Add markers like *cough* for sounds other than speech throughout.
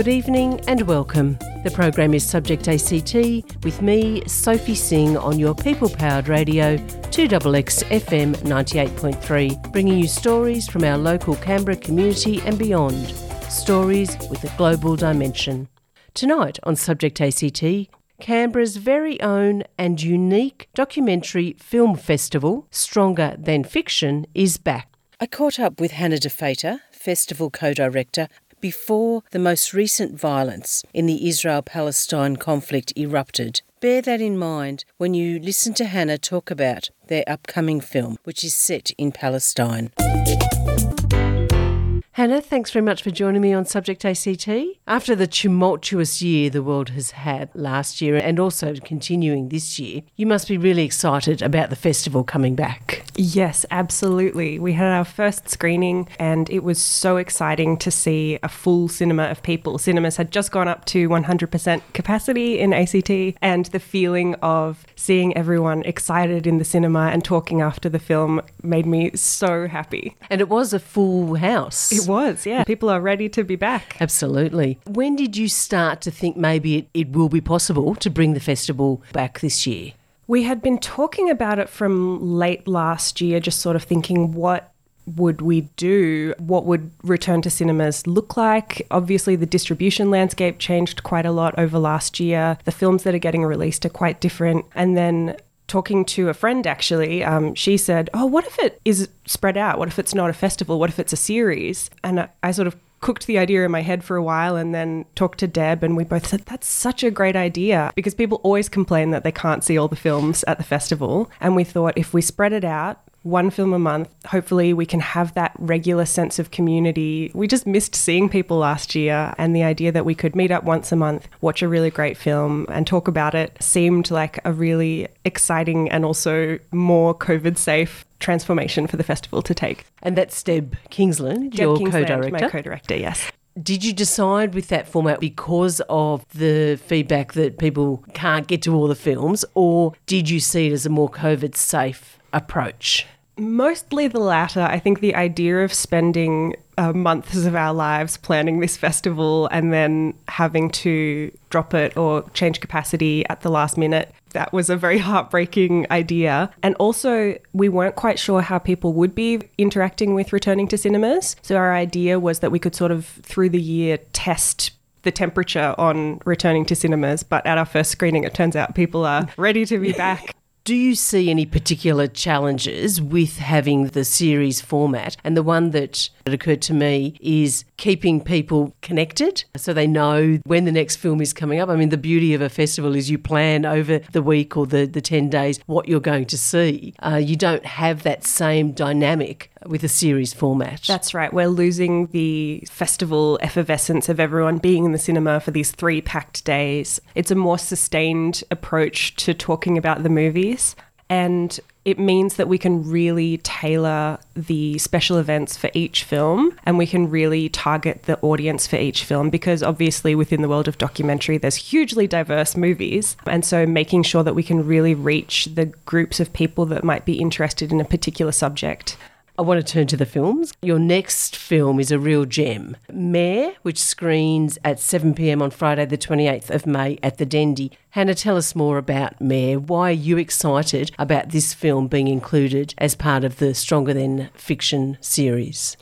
Good evening and welcome. The program is Subject ACT with me, Sophie Singh, on your people powered radio 2XX FM 98.3, bringing you stories from our local Canberra community and beyond. Stories with a global dimension. Tonight on Subject ACT, Canberra's very own and unique documentary film festival, Stronger Than Fiction, is back. I caught up with Hannah De Feyter, festival co director, before the most recent violence in the Israel Palestine conflict erupted. Bear that in mind when you listen to Hannah talk about their upcoming film, which is set in Palestine. Hannah, thanks very much for joining me on Subject ACT. After the tumultuous year the world has had last year and also continuing this year, you must be really excited about the festival coming back. Yes, absolutely. We had our first screening and it was so exciting to see a full cinema of people. Cinemas had just gone up to 100% capacity in ACT, and the feeling of seeing everyone excited in the cinema and talking after the film made me so happy. And it was a full house. It was, yeah. People are ready to be back. Absolutely. When did you start to think maybe it, it will be possible to bring the festival back this year? We had been talking about it from late last year, just sort of thinking what would we do? What would return to cinemas look like? Obviously, the distribution landscape changed quite a lot over last year. The films that are getting released are quite different. And then talking to a friend actually, um, she said, Oh, what if it is spread out? What if it's not a festival? What if it's a series? And I, I sort of cooked the idea in my head for a while and then talked to Deb and we both said that's such a great idea because people always complain that they can't see all the films at the festival. And we thought if we spread it out one film a month. Hopefully, we can have that regular sense of community. We just missed seeing people last year, and the idea that we could meet up once a month, watch a really great film, and talk about it seemed like a really exciting and also more COVID safe transformation for the festival to take. And that's Deb Kingsland, Deb your Kingsland, co-director. My co director, yes. Did you decide with that format because of the feedback that people can't get to all the films, or did you see it as a more COVID safe approach? Mostly the latter. I think the idea of spending uh, months of our lives planning this festival and then having to drop it or change capacity at the last minute, that was a very heartbreaking idea. And also, we weren't quite sure how people would be interacting with returning to cinemas. So, our idea was that we could sort of, through the year, test the temperature on returning to cinemas. But at our first screening, it turns out people are ready to be *laughs* back. Do you see any particular challenges with having the series format? And the one that, occurred to me is keeping people connected so they know when the next film is coming up. I mean, the beauty of a festival is you plan over the week or the, the 10 days what you're going to see. Uh, you don't have that same dynamic with a series format. That's right. We're losing the festival effervescence of everyone being in the cinema for these three packed days. It's a more sustained approach to talking about the movies. And it means that we can really tailor the special events for each film and we can really target the audience for each film because obviously within the world of documentary there's hugely diverse movies. And so making sure that we can really reach the groups of people that might be interested in a particular subject I want to turn to the films. Your next film is a real gem, Mayor, which screens at 7 pm on Friday, the 28th of May at the Dendy. Hannah, tell us more about Mayor. Why are you excited about this film being included as part of the Stronger Than Fiction series?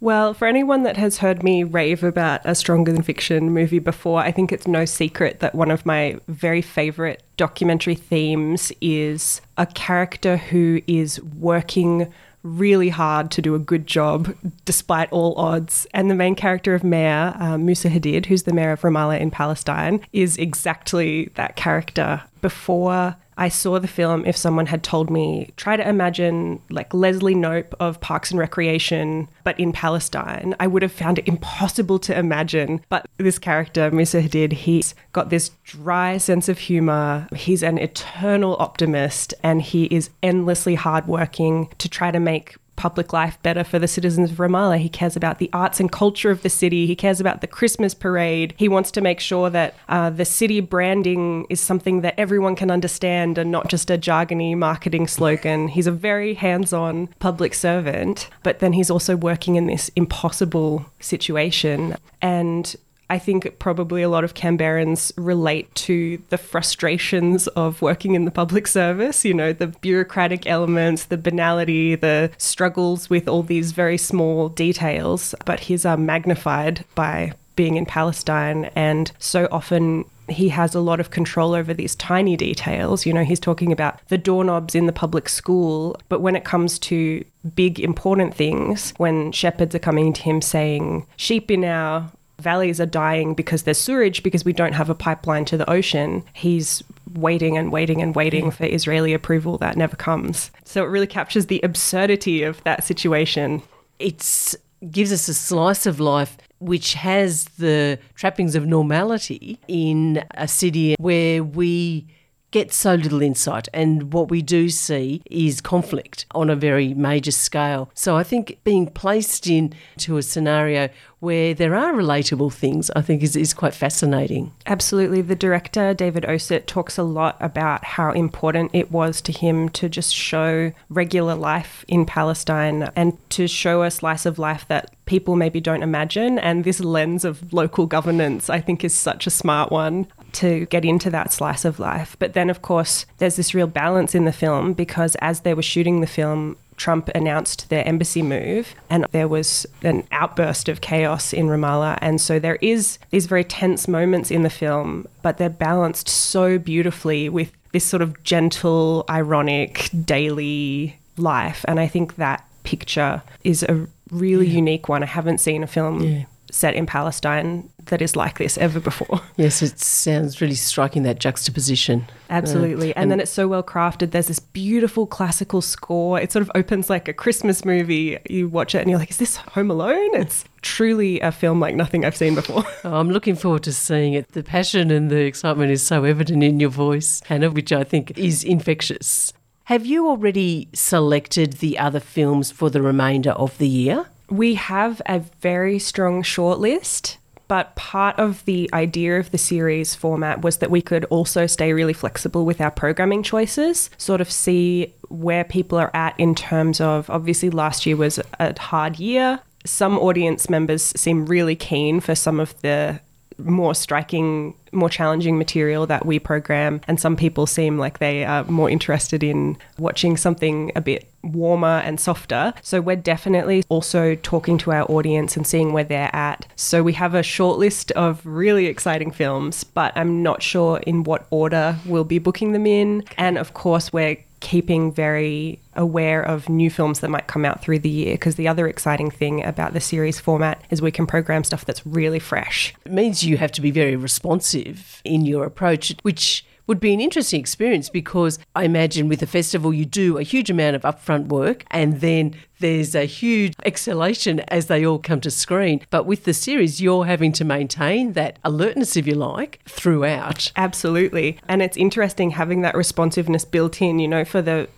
Well, for anyone that has heard me rave about a Stronger Than Fiction movie before, I think it's no secret that one of my very favourite documentary themes is a character who is working really hard to do a good job despite all odds. And the main character of Mayor, uh, Musa Hadid, who's the mayor of Ramallah in Palestine, is exactly that character. Before I saw the film, if someone had told me, try to imagine like Leslie Knope of Parks and Recreation, but in Palestine, I would have found it impossible to imagine. But this character, Musa Hadid, he's got this dry sense of humor. He's an eternal optimist and he is endlessly hardworking to try to make public life better for the citizens of Ramallah. He cares about the arts and culture of the city. He cares about the Christmas parade. He wants to make sure that uh, the city branding is something that everyone can understand and not just a jargony marketing slogan. He's a very hands on public servant, but then he's also working in this impossible situation. And I think probably a lot of Canberrans relate to the frustrations of working in the public service, you know, the bureaucratic elements, the banality, the struggles with all these very small details. But his are um, magnified by being in Palestine and so often he has a lot of control over these tiny details. You know, he's talking about the doorknobs in the public school, but when it comes to big important things, when shepherds are coming to him saying, sheep in our valleys are dying because there's sewage because we don't have a pipeline to the ocean, he's waiting and waiting and waiting mm. for Israeli approval that never comes. So it really captures the absurdity of that situation. It gives us a slice of life which has the trappings of normality in a city where we get so little insight. And what we do see is conflict on a very major scale. So I think being placed into a scenario where there are relatable things, I think is, is quite fascinating. Absolutely. The director, David Osit, talks a lot about how important it was to him to just show regular life in Palestine and to show a slice of life that people maybe don't imagine. And this lens of local governance, I think, is such a smart one to get into that slice of life. But then, of course, there's this real balance in the film because as they were shooting the film, Trump announced their embassy move and there was an outburst of chaos in Ramallah. And so there is these very tense moments in the film, but they're balanced so beautifully with this sort of gentle, ironic, daily life. And I think that picture is a really yeah. unique one. I haven't seen a film yeah. Set in Palestine that is like this ever before. *laughs* Yes, it sounds really striking that juxtaposition. Absolutely. Uh, and, and, then it's so well crafted. There's this beautiful classical score. It sort of opens like a Christmas movie. You watch it and you're like, is this Home Alone? It's truly a film like nothing I've seen before. *laughs* Oh, I'm looking forward to seeing it. The passion and the excitement is so evident in your voice, Hannah, which I think is infectious. Have you already selected the other films for the remainder of the year? We have a very strong shortlist. But part of the idea of the series format was that we could also stay really flexible with our programming choices, sort of see where people are at in terms of obviously last year was a hard year. Some audience members seem really keen for some of the more striking, more challenging material that we program. And some people seem like they are more interested in watching something a bit warmer and softer. So we're definitely also talking to our audience and seeing where they're at. So we have a short list of really exciting films, but I'm not sure in what order we'll be booking them in. And of course, we're keeping very aware of new films that might come out through the year because the other exciting thing about the series format is we can program stuff that's really fresh. It means you have to be very responsive in your approach, which would be an interesting experience because I imagine with a festival you do a huge amount of upfront work and then there's a huge exhalation as they all come to screen. But with the series, you're having to maintain that alertness, if you like, throughout. Absolutely. And it's interesting having that responsiveness built in, you know, for the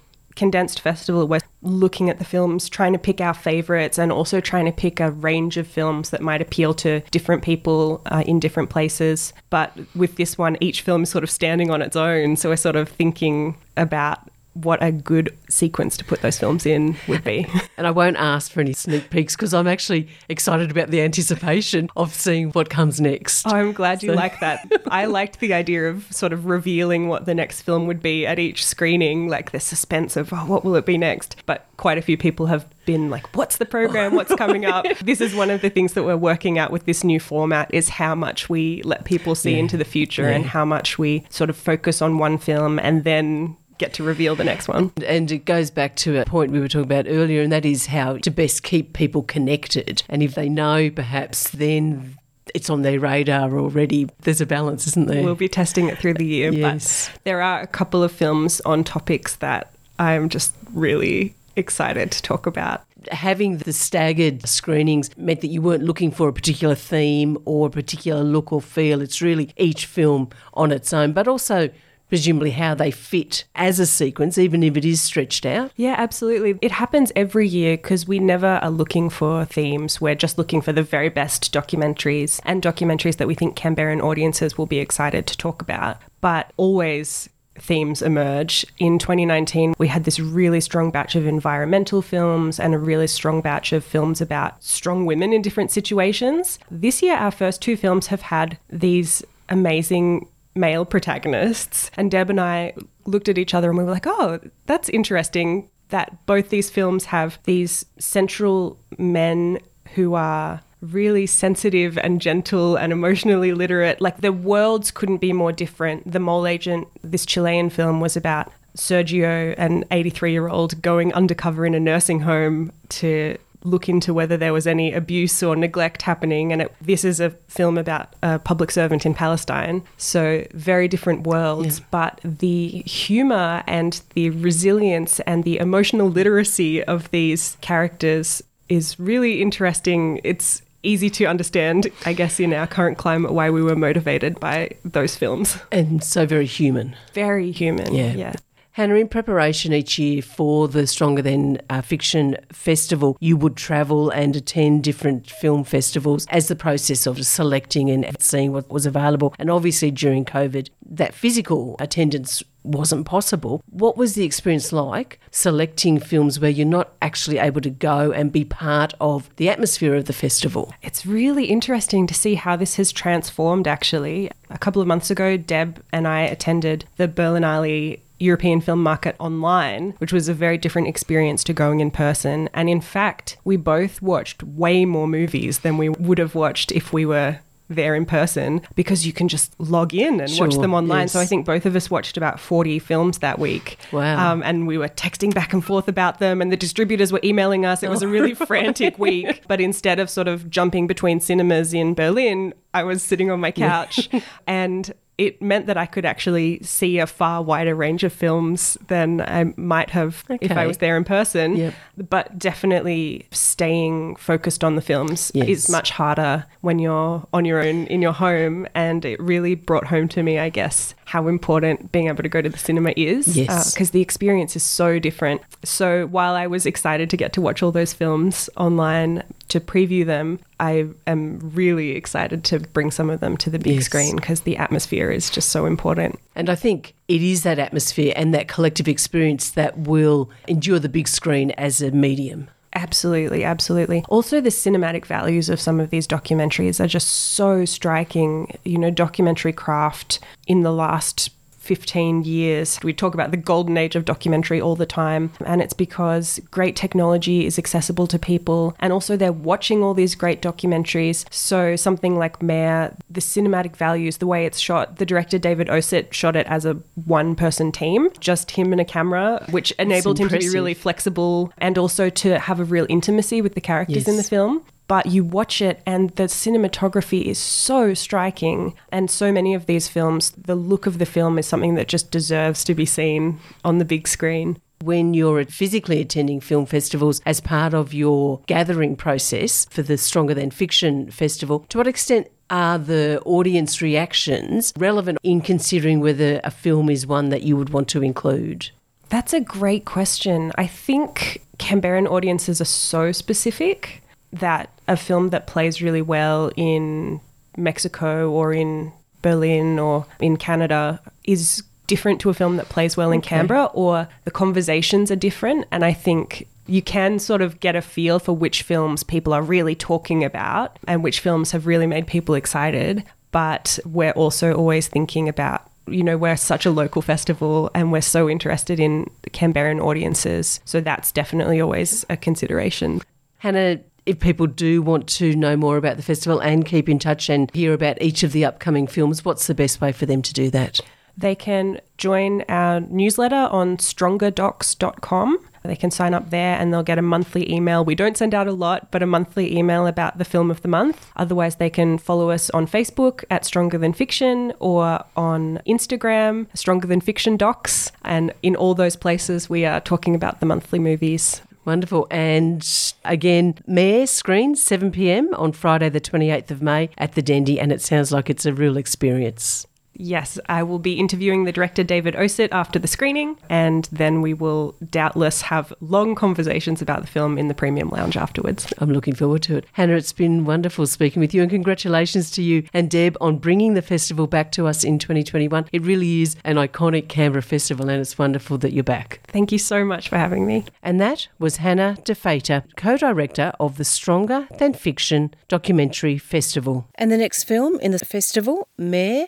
condensed festival we're looking at the films trying to pick our favorites and also trying to pick a range of films that might appeal to different people uh, in different places. But with this one each film is sort of standing on its own. So we're sort of thinking about what a good sequence to put those films in would be. *laughs* and I won't ask for any sneak peeks because I'm actually excited about the anticipation of seeing what comes next. Oh, I'm glad you like that. *laughs* I liked the idea of sort of revealing what the next film would be at each screening, like the suspense of oh, what will it be next. But quite a few people have been like, what's the program? What's coming up? *laughs* this is one of the things that we're working out with this new format is how much we let people see yeah. into the future yeah. and how much we sort of focus on one film and then get to reveal the next one. And it goes back to a point we were talking about earlier, and that is how to best keep people connected. And if they know, perhaps then it's on their radar already. There's a balance, isn't there? We'll be testing it through the year. yes. But there are a couple of films on topics that I'm just really excited to talk about. Having the staggered screenings meant that you weren't looking for a particular theme or a particular look or feel. It's really each film on its own, but also presumably how they fit as a sequence, even if it is stretched out. Yeah, absolutely. It happens every year because we never are looking for themes. We're just looking for the very best documentaries and documentaries that we think Canberran audiences will be excited to talk about. But always themes emerge. In 2019, we had this really strong batch of environmental films and a really strong batch of films about strong women in different situations. This year, our first two films have had these amazing male protagonists. And Deb and I looked at each other and we were like, oh, that's interesting that both these films have these central men who are really sensitive and gentle and emotionally literate. Like the worlds couldn't be more different. The Mole Agent, this Chilean film, was about Sergio, an 83 year old, going undercover in a nursing home to look into whether there was any abuse or neglect happening. And it, this is a film about a public servant in Palestine. So, very different worlds. Yeah. But the humor and the resilience and the emotional literacy of these characters is really interesting. It's easy to understand, I guess, in our current climate, why we were motivated by those films. And so very human. Very human. Yeah. yeah. Hannah, in preparation each year for the Stronger Than uh, Fiction Festival, you would travel and attend different film festivals as the process of selecting and seeing what was available. And obviously, during COVID, that physical attendance wasn't possible. What was the experience like selecting films where you're not actually able to go and be part of the atmosphere of the festival? It's really interesting to see how this has transformed actually. A couple of months ago, Deb and I attended the Berlinale European film market online, which was a very different experience to going in person. And in fact, we both watched way more movies than we would have watched if we were there in person because you can just log in and sure, watch them online. Yes. So I think both of us watched about 40 films that week. Wow. Um, and we were texting back and forth about them, and the distributors were emailing us. It was a really *laughs* frantic week. *laughs* But instead of sort of jumping between cinemas in Berlin, I was sitting on my couch *laughs* and it meant that I could actually see a far wider range of films than I might have okay. if I was there in person. Yep. But definitely staying focused on the films yes. is much harder when you're on your own in your home. And it really brought home to me, I guess, how important being able to go to the cinema is. Yes. Because uh, the experience is so different. So while I was excited to get to watch all those films online, to preview them, I am really excited to bring some of them to the big yes. screen because the atmosphere is just so important. And I think it is that atmosphere and that collective experience that will endure the big screen as a medium. Absolutely, absolutely. Also, the cinematic values of some of these documentaries are just so striking. You know, documentary craft in the last 15 years. We talk about the golden age of documentary all the time, and it's because great technology is accessible to people, and also they're watching all these great documentaries. So, something like Mayor, the cinematic values, the way it's shot, the director David Osit shot it as a one person team, just him and a camera, which enabled him to be really flexible and also to have a real intimacy with the characters yes. in the film but you watch it and the cinematography is so striking. And so many of these films, the look of the film is something that just deserves to be seen on the big screen when you're physically attending film festivals as part of your gathering process for the Stronger Than Fiction Festival, to what extent are the audience reactions relevant in considering whether a film is one that you would want to include? That's a great question. I think Canberran audiences are so specific that a film that plays really well in Mexico or in Berlin or in Canada is different to a film that plays well in okay. Canberra or the conversations are different and I think you can sort of get a feel for which films people are really talking about and which films have really made people excited but we're also always thinking about you know, we're such a local festival and we're so interested in the Canberran audiences. So that's definitely always a consideration. Hannah, if people do want to know more about the festival and keep in touch and hear about each of the upcoming films, what's the best way for them to do that? They can join our newsletter on strongerdocs.com. They can sign up there and they'll get a monthly email. We don't send out a lot, but a monthly email about the film of the month. Otherwise, they can follow us on Facebook at Stronger Than Fiction or on Instagram, Stronger Than Fiction Docs. And in all those places, we are talking about the monthly movies. Wonderful. And again, Mayor Screen, 7 pm on Friday, the 28th of May at the Dendy, and it sounds like it's a real experience. Yes, I will be interviewing the director David Osit after the screening, and then we will doubtless have long conversations about the film in the premium lounge afterwards. I'm looking forward to it. Hannah, it's been wonderful speaking with you, and congratulations to you and Deb on bringing the festival back to us in 2021. It really is an iconic Canberra festival, and it's wonderful that you're back. Thank you so much for having me. And that was Hannah DeFeyter, co director of the Stronger Than Fiction Documentary Festival. And the next film in the festival, Mayor,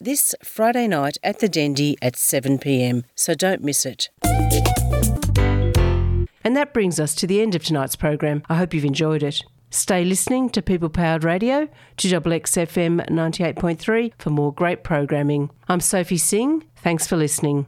this Friday night at the Dendy at 7 pm, so don't miss it. And that brings us to the end of tonight's program. I hope you've enjoyed it. Stay listening to People Powered Radio, 2XXFM 98.3 for more great programming. I'm Sophie Singh. Thanks for listening.